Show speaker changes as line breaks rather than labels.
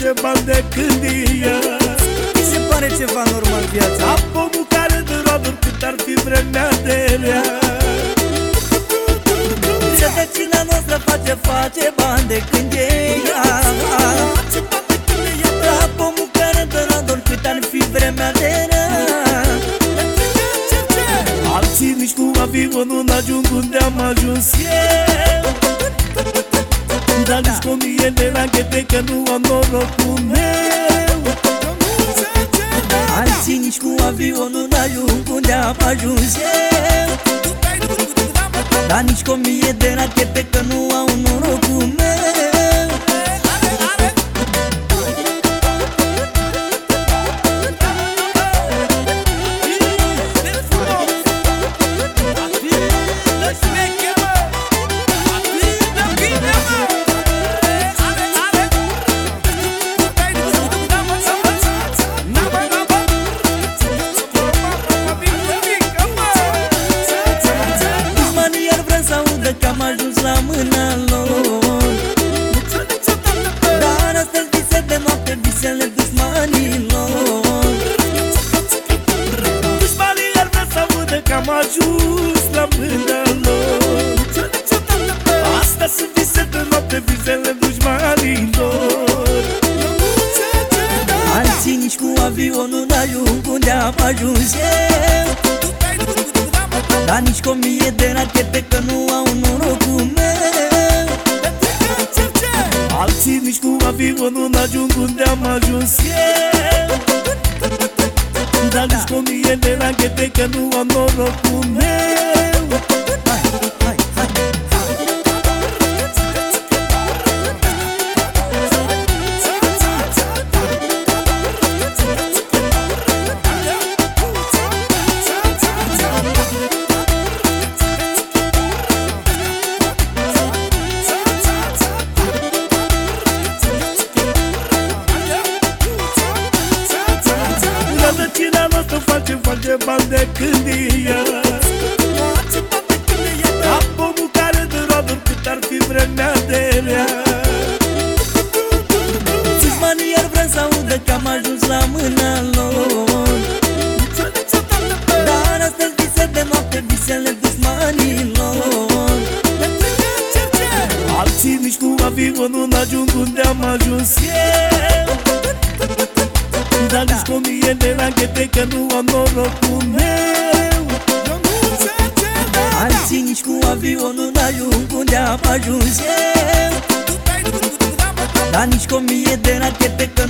noastră face, face bani de când e ea.
Mi se pare ceva normal viața.
Am pomul care de roaduri cât ar fi vremea de rea.
Rădăcina noastră face, face bani de când e ea. La pomul care dă rador cât ar fi vremea de rea.
Alții nici cu avionul n-ajung unde am ajuns. Eu Dar nici cu o mie de rachete că nu am norocul meu
Alții nici cu avionul n-ajung unde am ajuns eu Dar nici cu o mie de rachete că nu au că am ajuns la mâna lor.
Asta sunt vise de noapte, visele dușmanilor.
Alții nici cu avionul n-ajung unde am ajuns eu. Dar nici cu o mie de rachete că nu au norocul meu.
Alții nici cu avionul n-ajung unde am ajuns eu Dar nici cu o mie de rachete că Rădăcina noastră face, face bani de când e ea. Am pomul care de roaduri cât ar fi vremea de rea.
Dușmanii ar vrea să audă că am ajuns la mâna lor. Dar astăzi vise de noapte, visele dușmanilor.
Alții nici cu avionul n-ajung unde am ajuns eu Dar nici cu o mie de rachete că nu am norocul meu.
Alții nici cu avionul n-ajung unde am ajuns eu. Dar nici cu o mie de rachete că